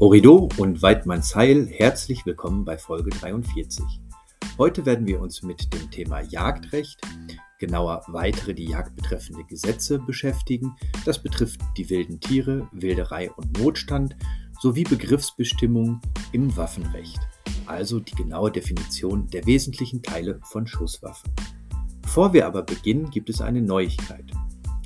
Horido und Weidmanns Heil, herzlich willkommen bei Folge 43. Heute werden wir uns mit dem Thema Jagdrecht, genauer weitere die Jagd betreffende Gesetze beschäftigen. Das betrifft die wilden Tiere, Wilderei und Notstand sowie Begriffsbestimmungen im Waffenrecht, also die genaue Definition der wesentlichen Teile von Schusswaffen. Bevor wir aber beginnen, gibt es eine Neuigkeit.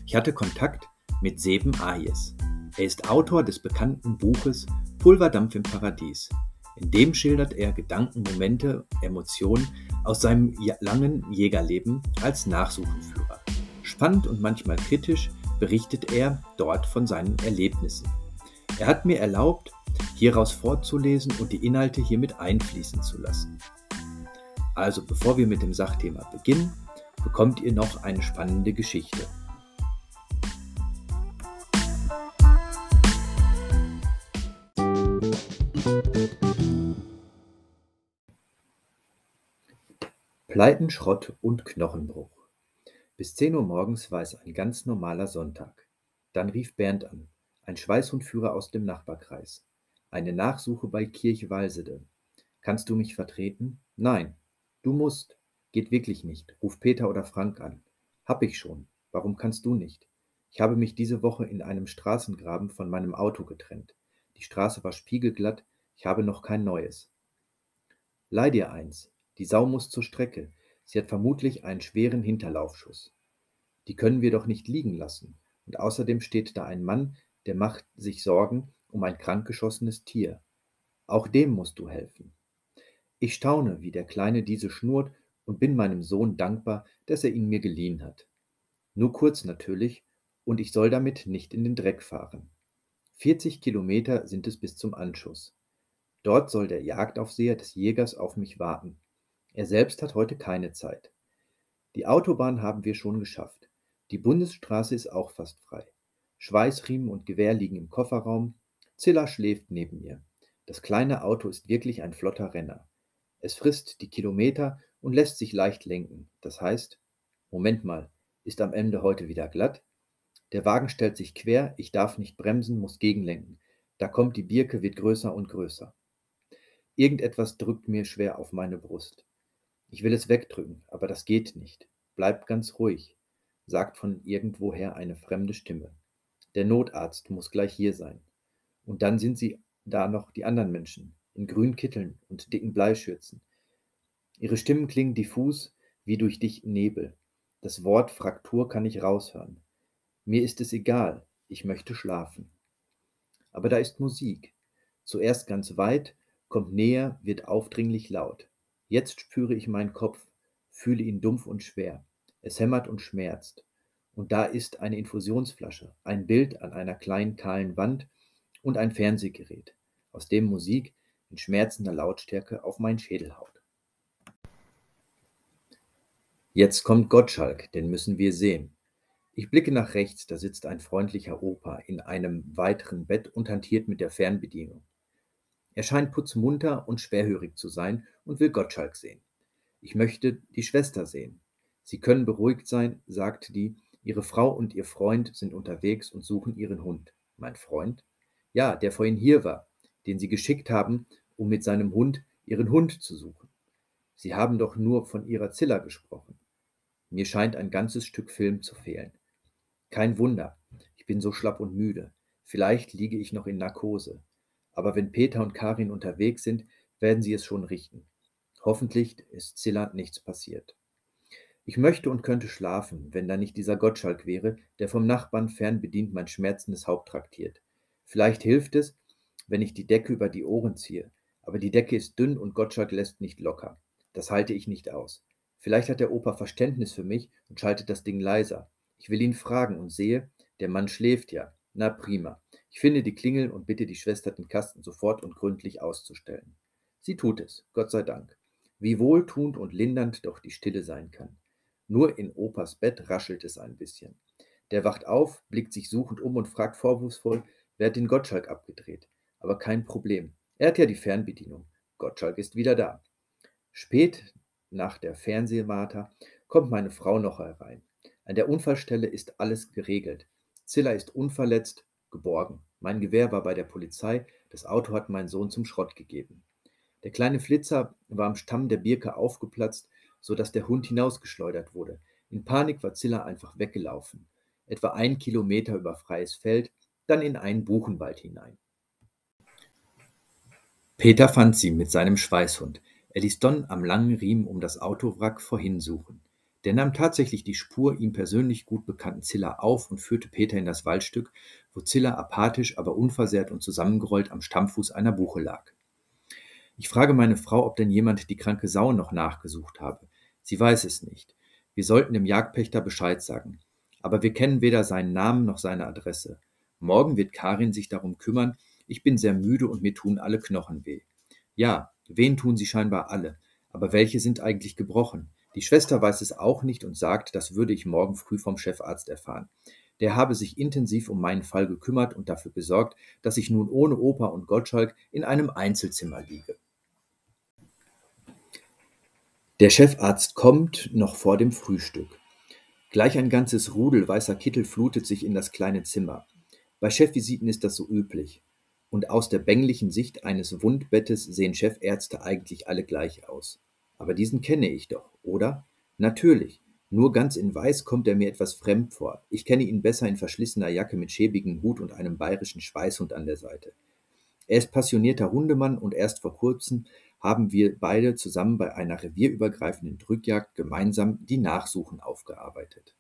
Ich hatte Kontakt mit Seben Ayes. Er ist Autor des bekannten Buches Pulverdampf im Paradies. In dem schildert er Gedanken, Momente, Emotionen aus seinem langen Jägerleben als Nachsuchenführer. Spannend und manchmal kritisch berichtet er dort von seinen Erlebnissen. Er hat mir erlaubt, hieraus vorzulesen und die Inhalte hiermit einfließen zu lassen. Also bevor wir mit dem Sachthema beginnen, bekommt ihr noch eine spannende Geschichte. Pleiten, Schrott und Knochenbruch. Bis 10 Uhr morgens war es ein ganz normaler Sonntag. Dann rief Bernd an, ein Schweißhundführer aus dem Nachbarkreis. Eine Nachsuche bei Kirchwalsede. Kannst du mich vertreten? Nein. Du musst. Geht wirklich nicht. Ruf Peter oder Frank an. Hab ich schon. Warum kannst du nicht? Ich habe mich diese Woche in einem Straßengraben von meinem Auto getrennt. Die Straße war spiegelglatt, ich habe noch kein neues. Leih dir eins. Die Sau muss zur Strecke. Sie hat vermutlich einen schweren Hinterlaufschuss. Die können wir doch nicht liegen lassen. Und außerdem steht da ein Mann, der macht sich Sorgen um ein krankgeschossenes Tier. Auch dem musst du helfen. Ich staune, wie der Kleine diese schnurrt und bin meinem Sohn dankbar, dass er ihn mir geliehen hat. Nur kurz natürlich, und ich soll damit nicht in den Dreck fahren. 40 Kilometer sind es bis zum Anschuss. Dort soll der Jagdaufseher des Jägers auf mich warten. Er selbst hat heute keine Zeit. Die Autobahn haben wir schon geschafft. Die Bundesstraße ist auch fast frei. Schweißriemen und Gewehr liegen im Kofferraum. Zilla schläft neben mir. Das kleine Auto ist wirklich ein flotter Renner. Es frisst die Kilometer und lässt sich leicht lenken. Das heißt, Moment mal, ist am Ende heute wieder glatt? Der Wagen stellt sich quer, ich darf nicht bremsen, muss gegenlenken. Da kommt die Birke, wird größer und größer. Irgendetwas drückt mir schwer auf meine Brust. Ich will es wegdrücken, aber das geht nicht. Bleib ganz ruhig, sagt von irgendwoher eine fremde Stimme. Der Notarzt muss gleich hier sein. Und dann sind sie da noch die anderen Menschen, in grünen Kitteln und dicken Bleischürzen. Ihre Stimmen klingen diffus wie durch dichten Nebel. Das Wort Fraktur kann ich raushören. Mir ist es egal, ich möchte schlafen. Aber da ist Musik. Zuerst ganz weit, kommt näher, wird aufdringlich laut. Jetzt spüre ich meinen Kopf, fühle ihn dumpf und schwer. Es hämmert und schmerzt. Und da ist eine Infusionsflasche, ein Bild an einer kleinen kahlen Wand und ein Fernsehgerät, aus dem Musik in schmerzender Lautstärke auf meinen Schädel haut. Jetzt kommt Gottschalk, den müssen wir sehen. Ich blicke nach rechts, da sitzt ein freundlicher Opa in einem weiteren Bett und hantiert mit der Fernbedienung. Er scheint putzmunter und schwerhörig zu sein und will Gottschalk sehen. Ich möchte die Schwester sehen. Sie können beruhigt sein, sagt die, ihre Frau und ihr Freund sind unterwegs und suchen ihren Hund. Mein Freund? Ja, der vorhin hier war, den Sie geschickt haben, um mit seinem Hund Ihren Hund zu suchen. Sie haben doch nur von Ihrer Zilla gesprochen. Mir scheint ein ganzes Stück Film zu fehlen. Kein Wunder, ich bin so schlapp und müde. Vielleicht liege ich noch in Narkose. Aber wenn Peter und Karin unterwegs sind, werden sie es schon richten. Hoffentlich ist Zilla nichts passiert. Ich möchte und könnte schlafen, wenn da nicht dieser Gottschalk wäre, der vom Nachbarn fernbedient mein schmerzendes Haupt traktiert. Vielleicht hilft es, wenn ich die Decke über die Ohren ziehe, aber die Decke ist dünn und Gottschalk lässt nicht locker. Das halte ich nicht aus. Vielleicht hat der Opa Verständnis für mich und schaltet das Ding leiser. Ich will ihn fragen und sehe, der Mann schläft ja. Na prima. Ich finde die Klingel und bitte die Schwester, den Kasten sofort und gründlich auszustellen. Sie tut es, Gott sei Dank. Wie wohltuend und lindernd doch die Stille sein kann. Nur in Opas Bett raschelt es ein bisschen. Der wacht auf, blickt sich suchend um und fragt vorwurfsvoll, wer hat den Gottschalk abgedreht? Aber kein Problem. Er hat ja die Fernbedienung. Gottschalk ist wieder da. Spät nach der Fernsehwarte kommt meine Frau noch herein. An der Unfallstelle ist alles geregelt. Zilla ist unverletzt, geborgen. Mein Gewehr war bei der Polizei, Das Auto hat mein Sohn zum Schrott gegeben. Der kleine Flitzer war am Stamm der Birke aufgeplatzt, so dass der Hund hinausgeschleudert wurde. In Panik war Zilla einfach weggelaufen. Etwa ein Kilometer über freies Feld, dann in einen Buchenwald hinein. Peter fand sie mit seinem Schweißhund. Er ließ Don am langen Riemen um das Autowrack vorhin suchen. Der nahm tatsächlich die Spur ihm persönlich gut bekannten Zilla auf und führte Peter in das Waldstück, wo Zilla apathisch, aber unversehrt und zusammengerollt am Stammfuß einer Buche lag. Ich frage meine Frau, ob denn jemand die kranke Sau noch nachgesucht habe. Sie weiß es nicht. Wir sollten dem Jagdpächter Bescheid sagen. Aber wir kennen weder seinen Namen noch seine Adresse. Morgen wird Karin sich darum kümmern. Ich bin sehr müde und mir tun alle Knochen weh. Ja, wen tun sie scheinbar alle. Aber welche sind eigentlich gebrochen? Die Schwester weiß es auch nicht und sagt, das würde ich morgen früh vom Chefarzt erfahren. Der habe sich intensiv um meinen Fall gekümmert und dafür gesorgt, dass ich nun ohne Opa und Gottschalk in einem Einzelzimmer liege. Der Chefarzt kommt noch vor dem Frühstück. Gleich ein ganzes Rudel weißer Kittel flutet sich in das kleine Zimmer. Bei Chefvisiten ist das so üblich. Und aus der bänglichen Sicht eines Wundbettes sehen Chefärzte eigentlich alle gleich aus. Aber diesen kenne ich doch, oder? Natürlich. Nur ganz in Weiß kommt er mir etwas fremd vor. Ich kenne ihn besser in verschlissener Jacke mit schäbigem Hut und einem bayerischen Schweißhund an der Seite. Er ist passionierter Hundemann und erst vor kurzem haben wir beide zusammen bei einer revierübergreifenden Drückjagd gemeinsam die Nachsuchen aufgearbeitet.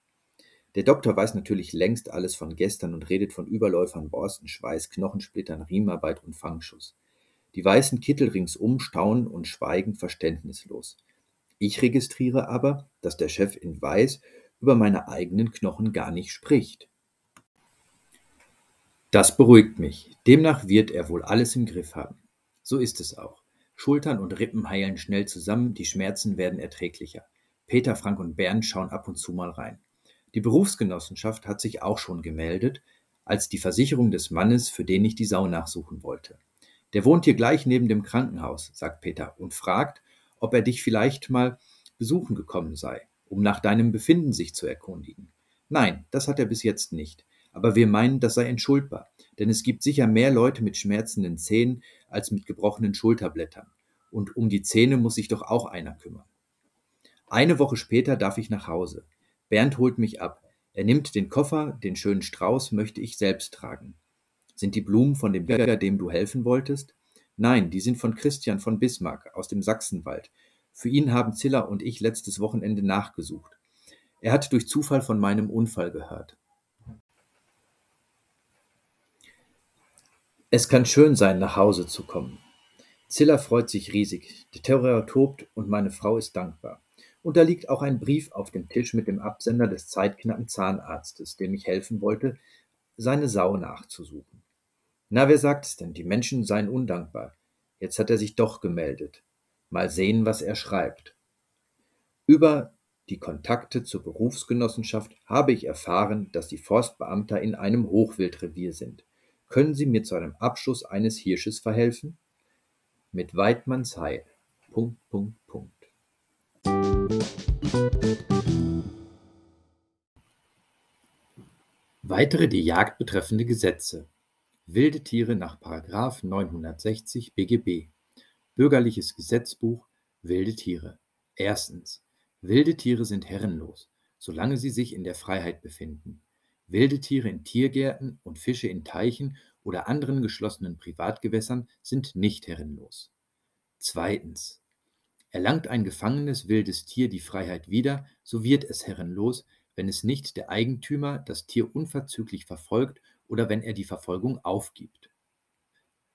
Der Doktor weiß natürlich längst alles von gestern und redet von Überläufern, Borsten, Schweiß, Knochensplittern, Riemarbeit und Fangschuss. Die weißen Kittel ringsum staunen und schweigen verständnislos. Ich registriere aber, dass der Chef in Weiß über meine eigenen Knochen gar nicht spricht. Das beruhigt mich. Demnach wird er wohl alles im Griff haben. So ist es auch. Schultern und Rippen heilen schnell zusammen, die Schmerzen werden erträglicher. Peter, Frank und Bernd schauen ab und zu mal rein. Die Berufsgenossenschaft hat sich auch schon gemeldet, als die Versicherung des Mannes, für den ich die Sau nachsuchen wollte. Der wohnt hier gleich neben dem Krankenhaus, sagt Peter und fragt, ob er dich vielleicht mal besuchen gekommen sei, um nach deinem Befinden sich zu erkundigen. Nein, das hat er bis jetzt nicht. Aber wir meinen, das sei entschuldbar, denn es gibt sicher mehr Leute mit schmerzenden Zähnen als mit gebrochenen Schulterblättern. Und um die Zähne muss sich doch auch einer kümmern. Eine Woche später darf ich nach Hause. Bernd holt mich ab. Er nimmt den Koffer, den schönen Strauß möchte ich selbst tragen. Sind die Blumen von dem Bürger, dem du helfen wolltest? Nein, die sind von Christian von Bismarck aus dem Sachsenwald. Für ihn haben Zilla und ich letztes Wochenende nachgesucht. Er hat durch Zufall von meinem Unfall gehört. Es kann schön sein, nach Hause zu kommen. Zilla freut sich riesig. Der Terror tobt und meine Frau ist dankbar. Und da liegt auch ein Brief auf dem Tisch mit dem Absender des zeitknappen Zahnarztes, dem ich helfen wollte, seine Sau nachzusuchen. Na, wer sagt es denn? Die Menschen seien undankbar. Jetzt hat er sich doch gemeldet. Mal sehen, was er schreibt. Über die Kontakte zur Berufsgenossenschaft habe ich erfahren, dass die Forstbeamter in einem Hochwildrevier sind. Können Sie mir zu einem Abschuss eines Hirsches verhelfen? Mit Weidmanns Heil. Punkt, Punkt, Punkt. Weitere die Jagd betreffende Gesetze. Wilde Tiere nach § 960 BGB Bürgerliches Gesetzbuch Wilde Tiere Erstens. Wilde Tiere sind herrenlos, solange sie sich in der Freiheit befinden. Wilde Tiere in Tiergärten und Fische in Teichen oder anderen geschlossenen Privatgewässern sind nicht herrenlos. Zweitens. Erlangt ein gefangenes wildes Tier die Freiheit wieder, so wird es herrenlos, wenn es nicht der Eigentümer das Tier unverzüglich verfolgt oder wenn er die Verfolgung aufgibt.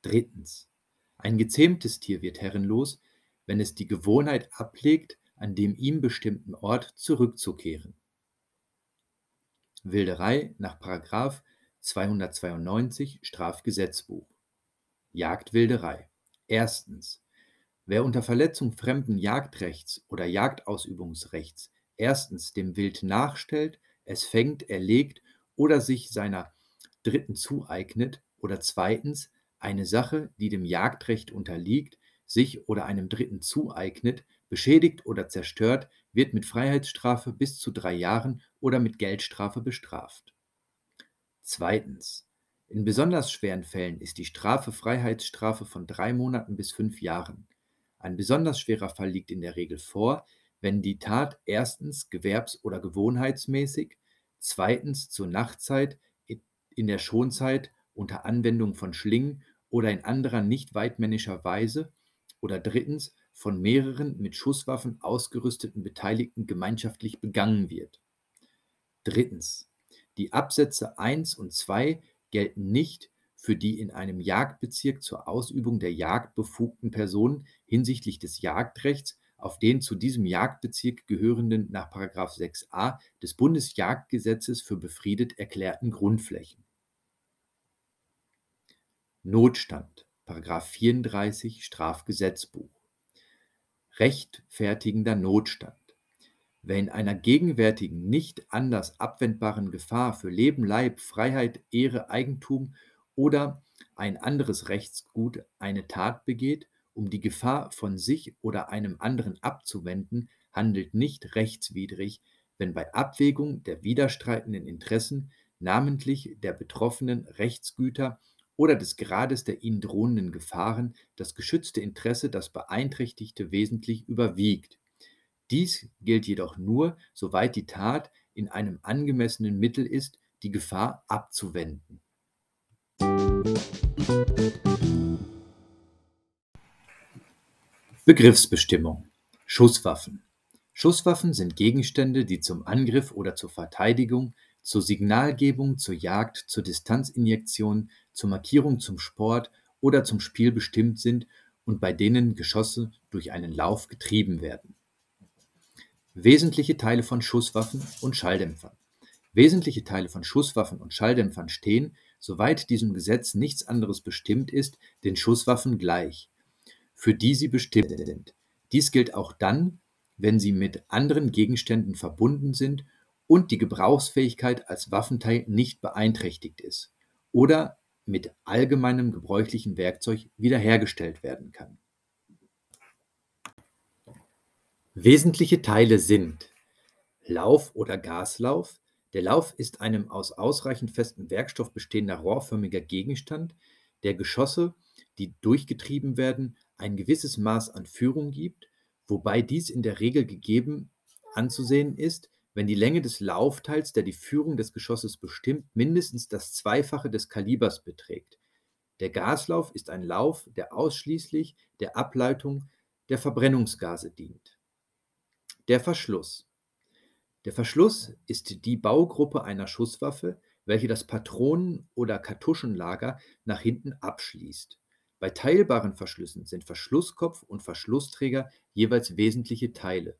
Drittens. Ein gezähmtes Tier wird herrenlos, wenn es die Gewohnheit ablegt, an dem ihm bestimmten Ort zurückzukehren. Wilderei nach 292 Strafgesetzbuch. Jagdwilderei. Erstens. Wer unter Verletzung fremden Jagdrechts oder Jagdausübungsrechts erstens dem Wild nachstellt, es fängt, erlegt oder sich seiner Dritten zueignet oder zweitens eine Sache, die dem Jagdrecht unterliegt, sich oder einem Dritten zueignet, beschädigt oder zerstört, wird mit Freiheitsstrafe bis zu drei Jahren oder mit Geldstrafe bestraft. Zweitens. In besonders schweren Fällen ist die Strafe Freiheitsstrafe von drei Monaten bis fünf Jahren. Ein besonders schwerer Fall liegt in der Regel vor, wenn die Tat erstens gewerbs- oder gewohnheitsmäßig, zweitens zur Nachtzeit, in der Schonzeit unter Anwendung von Schlingen oder in anderer nicht weidmännischer Weise oder drittens von mehreren mit Schusswaffen ausgerüsteten Beteiligten gemeinschaftlich begangen wird. Drittens. Die Absätze 1 und 2 gelten nicht für die in einem Jagdbezirk zur Ausübung der Jagd befugten Personen hinsichtlich des Jagdrechts auf den zu diesem Jagdbezirk gehörenden nach 6a des Bundesjagdgesetzes für befriedet erklärten Grundflächen. Notstand § 34 Strafgesetzbuch. Rechtfertigender Notstand. Wer in einer gegenwärtigen nicht anders abwendbaren Gefahr für Leben, Leib, Freiheit, Ehre, Eigentum oder ein anderes Rechtsgut eine Tat begeht, um die Gefahr von sich oder einem anderen abzuwenden, handelt nicht rechtswidrig, wenn bei Abwägung der widerstreitenden Interessen, namentlich der betroffenen Rechtsgüter oder des Grades der ihnen drohenden Gefahren, das geschützte Interesse das beeinträchtigte wesentlich überwiegt. Dies gilt jedoch nur, soweit die Tat in einem angemessenen Mittel ist, die Gefahr abzuwenden. Begriffsbestimmung. Schusswaffen. Schusswaffen sind Gegenstände, die zum Angriff oder zur Verteidigung, zur Signalgebung, zur Jagd, zur Distanzinjektion, zur Markierung zum Sport oder zum Spiel bestimmt sind und bei denen Geschosse durch einen Lauf getrieben werden Wesentliche Teile von Schusswaffen und Schalldämpfern Wesentliche Teile von Schusswaffen und Schalldämpfern stehen, soweit diesem Gesetz nichts anderes bestimmt ist, den Schusswaffen gleich, für die sie bestimmt sind. Dies gilt auch dann, wenn sie mit anderen Gegenständen verbunden sind und die Gebrauchsfähigkeit als Waffenteil nicht beeinträchtigt ist oder mit allgemeinem gebräuchlichen Werkzeug wiederhergestellt werden kann Wesentliche Teile sind Lauf oder Gaslauf. Der Lauf ist einem aus ausreichend festem Werkstoff bestehender rohrförmiger Gegenstand, der Geschosse, die durchgetrieben werden, ein gewisses Maß an Führung gibt, wobei dies in der Regel gegeben anzusehen ist, wenn die Länge des Laufteils, der die Führung des Geschosses bestimmt, mindestens das Zweifache des Kalibers beträgt. Der Gaslauf ist ein Lauf, der ausschließlich der Ableitung der Verbrennungsgase dient. Der Verschluss. Der Verschluss ist die Baugruppe einer Schusswaffe, welche das Patronen- oder Kartuschenlager nach hinten abschließt. Bei teilbaren Verschlüssen sind Verschlusskopf und Verschlussträger jeweils wesentliche Teile.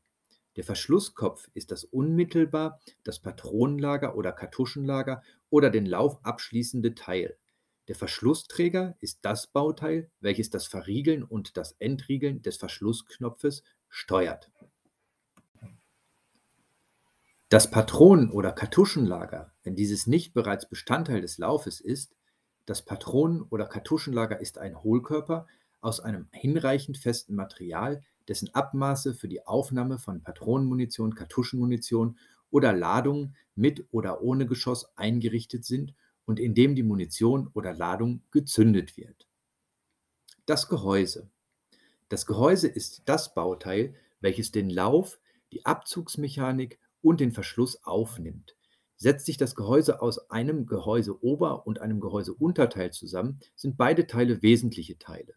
Der Verschlusskopf ist das unmittelbar das Patronenlager oder Kartuschenlager oder den Lauf abschließende Teil. Der Verschlussträger ist das Bauteil, welches das Verriegeln und das Entriegeln des Verschlussknopfes steuert. Das Patronen- oder Kartuschenlager, wenn dieses nicht bereits Bestandteil des Laufes ist, das Patronen- oder Kartuschenlager ist ein Hohlkörper aus einem hinreichend festen Material, dessen Abmaße für die Aufnahme von Patronenmunition, Kartuschenmunition oder Ladungen mit oder ohne Geschoss eingerichtet sind und in dem die Munition oder Ladung gezündet wird. Das Gehäuse. Das Gehäuse ist das Bauteil, welches den Lauf, die Abzugsmechanik und den Verschluss aufnimmt. Setzt sich das Gehäuse aus einem Gehäuseober- und einem Gehäuseunterteil zusammen, sind beide Teile wesentliche Teile.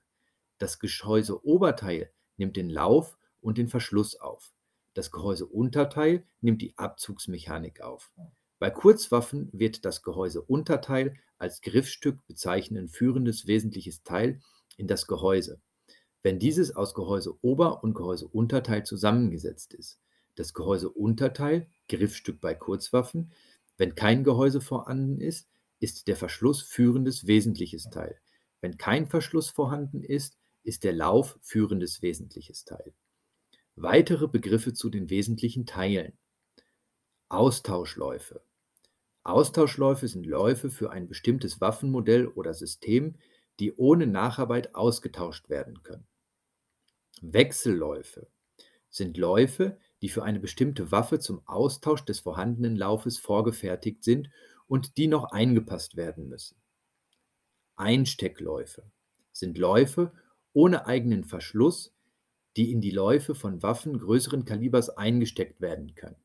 Das Gehäuseoberteil nimmt den Lauf und den Verschluss auf. Das Gehäuseunterteil nimmt die Abzugsmechanik auf. Bei Kurzwaffen wird das Gehäuseunterteil als Griffstück bezeichnen führendes wesentliches Teil in das Gehäuse, wenn dieses aus Gehäuseober- und Gehäuseunterteil zusammengesetzt ist das Gehäuseunterteil (Griffstück bei Kurzwaffen). Wenn kein Gehäuse vorhanden ist, ist der Verschluss führendes wesentliches Teil. Wenn kein Verschluss vorhanden ist, ist der Lauf führendes wesentliches Teil. Weitere Begriffe zu den wesentlichen Teilen. Austauschläufe. Austauschläufe sind Läufe für ein bestimmtes Waffenmodell oder System, die ohne Nacharbeit ausgetauscht werden können. Wechselläufe sind Läufe, die für eine bestimmte Waffe zum Austausch des vorhandenen Laufes vorgefertigt sind und die noch eingepasst werden müssen. Einsteckläufe sind Läufe ohne eigenen Verschluss, die in die Läufe von Waffen größeren Kalibers eingesteckt werden können.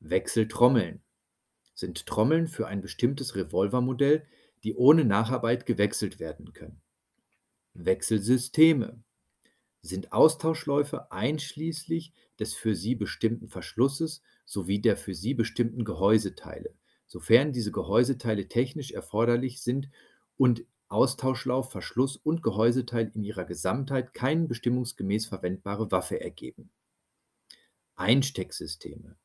Wechseltrommeln sind Trommeln für ein bestimmtes Revolvermodell, die ohne Nacharbeit gewechselt werden können. Wechselsysteme sind Austauschläufe einschließlich des für sie bestimmten Verschlusses sowie der für sie bestimmten Gehäuseteile, sofern diese Gehäuseteile technisch erforderlich sind und Austauschlauf, Verschluss und Gehäuseteil in ihrer Gesamtheit keine bestimmungsgemäß verwendbare Waffe ergeben. Einstecksysteme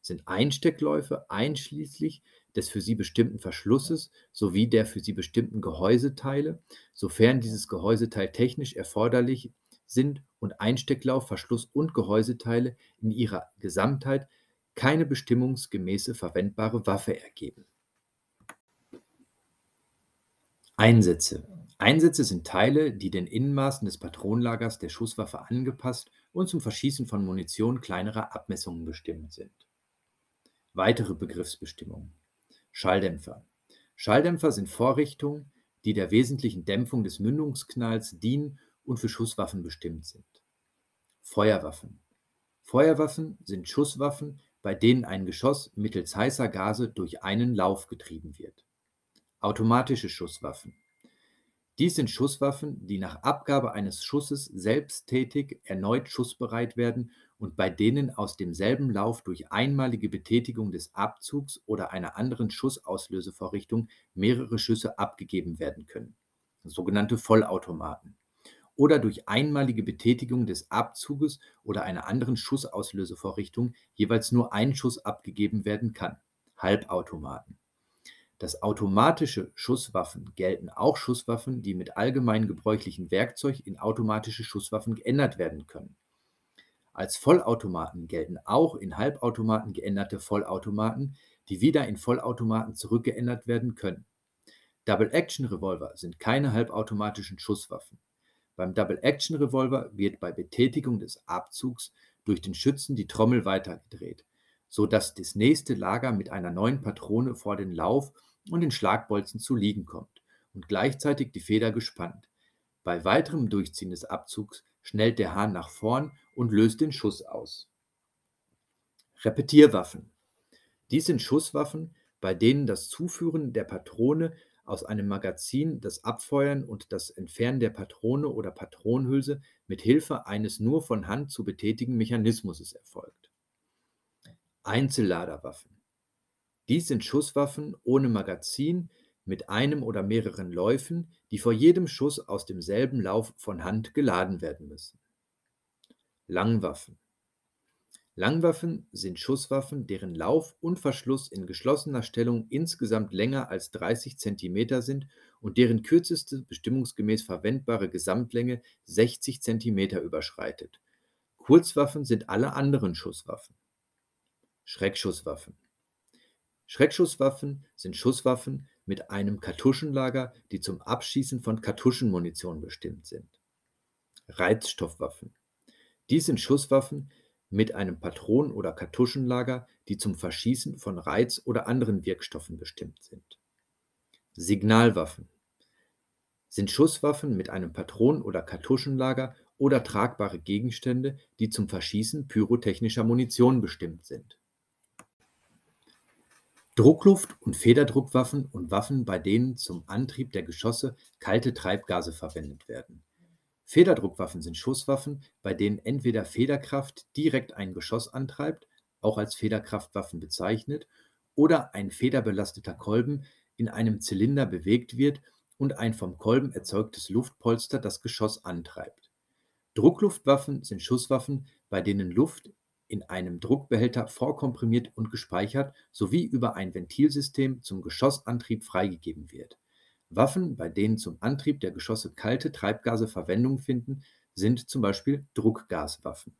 sind Einsteckläufe einschließlich des für sie bestimmten Verschlusses sowie der für sie bestimmten Gehäuseteile, sofern dieses Gehäuseteil technisch erforderlich sind und Einstecklauf, Verschluss und Gehäuseteile in ihrer Gesamtheit keine bestimmungsgemäße verwendbare Waffe ergeben. Einsätze Einsätze sind Teile, die den Innenmaßen des Patronenlagers der Schusswaffe angepasst und zum Verschießen von Munition kleinerer Abmessungen bestimmt sind. Weitere Begriffsbestimmungen Schalldämpfer Schalldämpfer sind Vorrichtungen, die der wesentlichen Dämpfung des Mündungsknalls dienen und für Schusswaffen bestimmt sind. Feuerwaffen Feuerwaffen sind Schusswaffen, bei denen ein Geschoss mittels heißer Gase durch einen Lauf getrieben wird. Automatische Schusswaffen dies sind Schusswaffen, die nach Abgabe eines Schusses selbsttätig erneut schussbereit werden und bei denen aus demselben Lauf durch einmalige Betätigung des Abzugs oder einer anderen Schussauslösevorrichtung mehrere Schüsse abgegeben werden können, sogenannte Vollautomaten, oder durch einmalige Betätigung des Abzuges oder einer anderen Schussauslösevorrichtung jeweils nur ein Schuss abgegeben werden kann, Halbautomaten. Das automatische Schusswaffen gelten auch Schusswaffen, die mit allgemein gebräuchlichem Werkzeug in automatische Schusswaffen geändert werden können. Als Vollautomaten gelten auch in Halbautomaten geänderte Vollautomaten, die wieder in Vollautomaten zurückgeändert werden können. Double-Action-Revolver sind keine halbautomatischen Schusswaffen. Beim Double-Action-Revolver wird bei Betätigung des Abzugs durch den Schützen die Trommel weitergedreht, sodass das nächste Lager mit einer neuen Patrone vor den Lauf und den Schlagbolzen zu liegen kommt und gleichzeitig die Feder gespannt. Bei weiterem Durchziehen des Abzugs schnellt der Hahn nach vorn und löst den Schuss aus. Repetierwaffen. Dies sind Schusswaffen, bei denen das Zuführen der Patrone aus einem Magazin, das Abfeuern und das Entfernen der Patrone oder Patronenhülse mit Hilfe eines nur von Hand zu betätigen Mechanismus erfolgt. Einzelladerwaffen. Dies sind Schusswaffen ohne Magazin mit einem oder mehreren Läufen, die vor jedem Schuss aus demselben Lauf von Hand geladen werden müssen. Langwaffen Langwaffen sind Schusswaffen, deren Lauf und Verschluss in geschlossener Stellung insgesamt länger als 30 cm sind und deren kürzeste bestimmungsgemäß verwendbare Gesamtlänge 60 cm überschreitet. Kurzwaffen sind alle anderen Schusswaffen. Schreckschusswaffen Schreckschusswaffen sind Schusswaffen mit einem Kartuschenlager, die zum Abschießen von Kartuschenmunition bestimmt sind. Reizstoffwaffen. Dies sind Schusswaffen mit einem Patronen- oder Kartuschenlager, die zum Verschießen von Reiz- oder anderen Wirkstoffen bestimmt sind. Signalwaffen sind Schusswaffen mit einem Patronen- oder Kartuschenlager oder tragbare Gegenstände, die zum Verschießen pyrotechnischer Munition bestimmt sind. Druckluft- und Federdruckwaffen und Waffen, bei denen zum Antrieb der Geschosse kalte Treibgase verwendet werden. Federdruckwaffen sind Schusswaffen, bei denen entweder Federkraft direkt ein Geschoss antreibt, auch als Federkraftwaffen bezeichnet, oder ein federbelasteter Kolben in einem Zylinder bewegt wird und ein vom Kolben erzeugtes Luftpolster das Geschoss antreibt. Druckluftwaffen sind Schusswaffen, bei denen Luft in einem Druckbehälter vorkomprimiert und gespeichert sowie über ein Ventilsystem zum Geschossantrieb freigegeben wird. Waffen, bei denen zum Antrieb der Geschosse kalte Treibgase Verwendung finden, sind zum Beispiel Druckgaswaffen.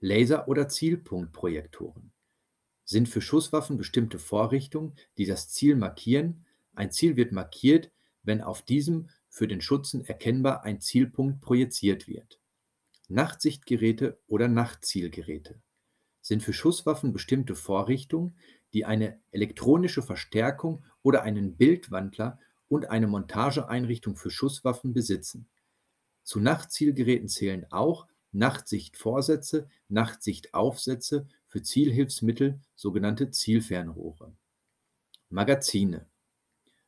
Laser- oder Zielpunktprojektoren sind für Schusswaffen bestimmte Vorrichtungen, die das Ziel markieren. Ein Ziel wird markiert, wenn auf diesem für den Schützen erkennbar ein Zielpunkt projiziert wird. Nachtsichtgeräte oder Nachtzielgeräte sind für Schusswaffen bestimmte Vorrichtungen, die eine elektronische Verstärkung oder einen Bildwandler und eine Montageeinrichtung für Schusswaffen besitzen. Zu Nachtzielgeräten zählen auch Nachtsichtvorsätze, Nachtsichtaufsätze für Zielhilfsmittel, sogenannte Zielfernrohre. Magazine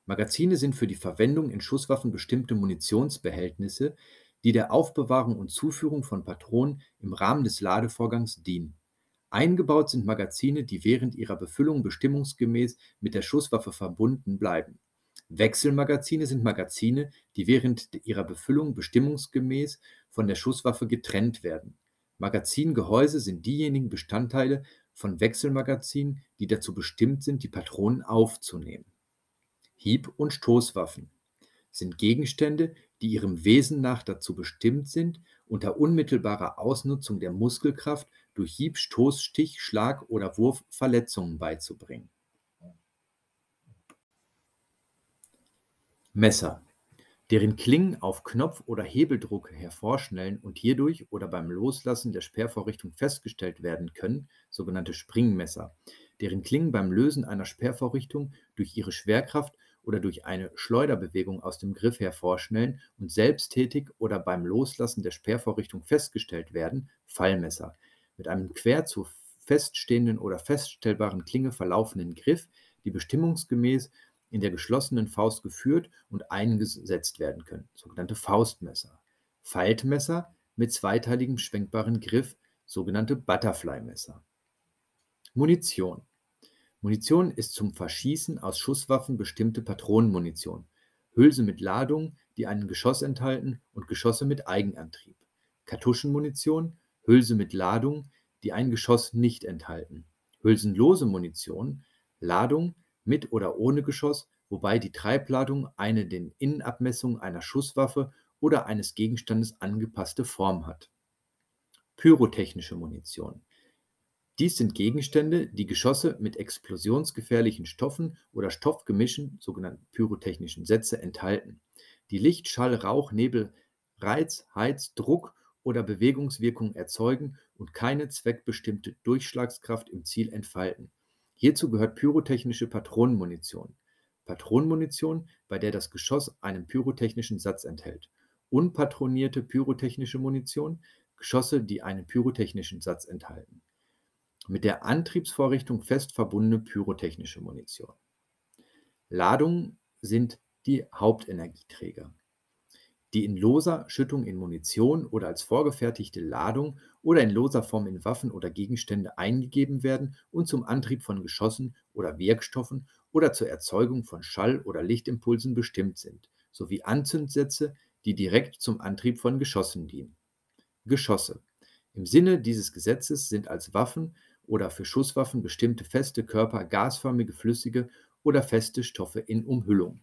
Magazine sind für die Verwendung in Schusswaffen bestimmte Munitionsbehältnisse, die der Aufbewahrung und Zuführung von Patronen im Rahmen des Ladevorgangs dienen. Eingebaut sind Magazine, die während ihrer Befüllung bestimmungsgemäß mit der Schusswaffe verbunden bleiben. Wechselmagazine sind Magazine, die während ihrer Befüllung bestimmungsgemäß von der Schusswaffe getrennt werden. Magazingehäuse sind diejenigen Bestandteile von Wechselmagazinen, die dazu bestimmt sind, die Patronen aufzunehmen. Hieb- und Stoßwaffen sind Gegenstände, die ihrem Wesen nach dazu bestimmt sind, unter unmittelbarer Ausnutzung der Muskelkraft durch Hieb, Stoß, Stich, Schlag oder Wurf Verletzungen beizubringen. Messer, deren Klingen auf Knopf- oder Hebeldruck hervorschnellen und hierdurch oder beim Loslassen der Sperrvorrichtung festgestellt werden können, sogenannte Springmesser, deren Klingen beim Lösen einer Sperrvorrichtung durch ihre Schwerkraft oder durch eine Schleuderbewegung aus dem Griff hervorschnellen und selbsttätig oder beim Loslassen der Sperrvorrichtung festgestellt werden, Fallmesser, mit einem quer zur feststehenden oder feststellbaren Klinge verlaufenden Griff, die bestimmungsgemäß in der geschlossenen Faust geführt und eingesetzt werden können, sogenannte Faustmesser. Faltmesser mit zweiteiligem schwenkbaren Griff, sogenannte Butterfly-Messer. Munition Munition ist zum Verschießen aus Schusswaffen bestimmte Patronenmunition, Hülse mit Ladung, die ein Geschoss enthalten und Geschosse mit Eigenantrieb, Kartuschenmunition, Hülse mit Ladung, die ein Geschoss nicht enthalten, hülsenlose Munition, Ladung mit oder ohne Geschoss, wobei die Treibladung eine den Innenabmessungen einer Schusswaffe oder eines Gegenstandes angepasste Form hat. Pyrotechnische Munition dies sind Gegenstände, die Geschosse mit explosionsgefährlichen Stoffen oder Stoffgemischen (sogenannten pyrotechnischen Sätze) enthalten, die Licht, Schall, Rauch, Nebel, Reiz, Heiz, Druck oder Bewegungswirkung erzeugen und keine zweckbestimmte Durchschlagskraft im Ziel entfalten. Hierzu gehört pyrotechnische Patronenmunition Patronenmunition, bei der das Geschoss einen pyrotechnischen Satz enthält. Unpatronierte pyrotechnische Munition Geschosse, die einen pyrotechnischen Satz enthalten mit der Antriebsvorrichtung fest verbundene pyrotechnische Munition. Ladungen sind die Hauptenergieträger, die in loser Schüttung in Munition oder als vorgefertigte Ladung oder in loser Form in Waffen oder Gegenstände eingegeben werden und zum Antrieb von Geschossen oder Wirkstoffen oder zur Erzeugung von Schall- oder Lichtimpulsen bestimmt sind, sowie Anzündsätze, die direkt zum Antrieb von Geschossen dienen. Geschosse. Im Sinne dieses Gesetzes sind als Waffen oder für Schusswaffen bestimmte feste Körper gasförmige, flüssige oder feste Stoffe in Umhüllung.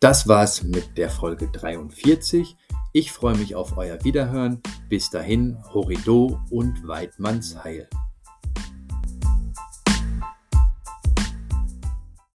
Das war's mit der Folge 43. Ich freue mich auf euer Wiederhören. Bis dahin, Horido und Weidmanns Heil.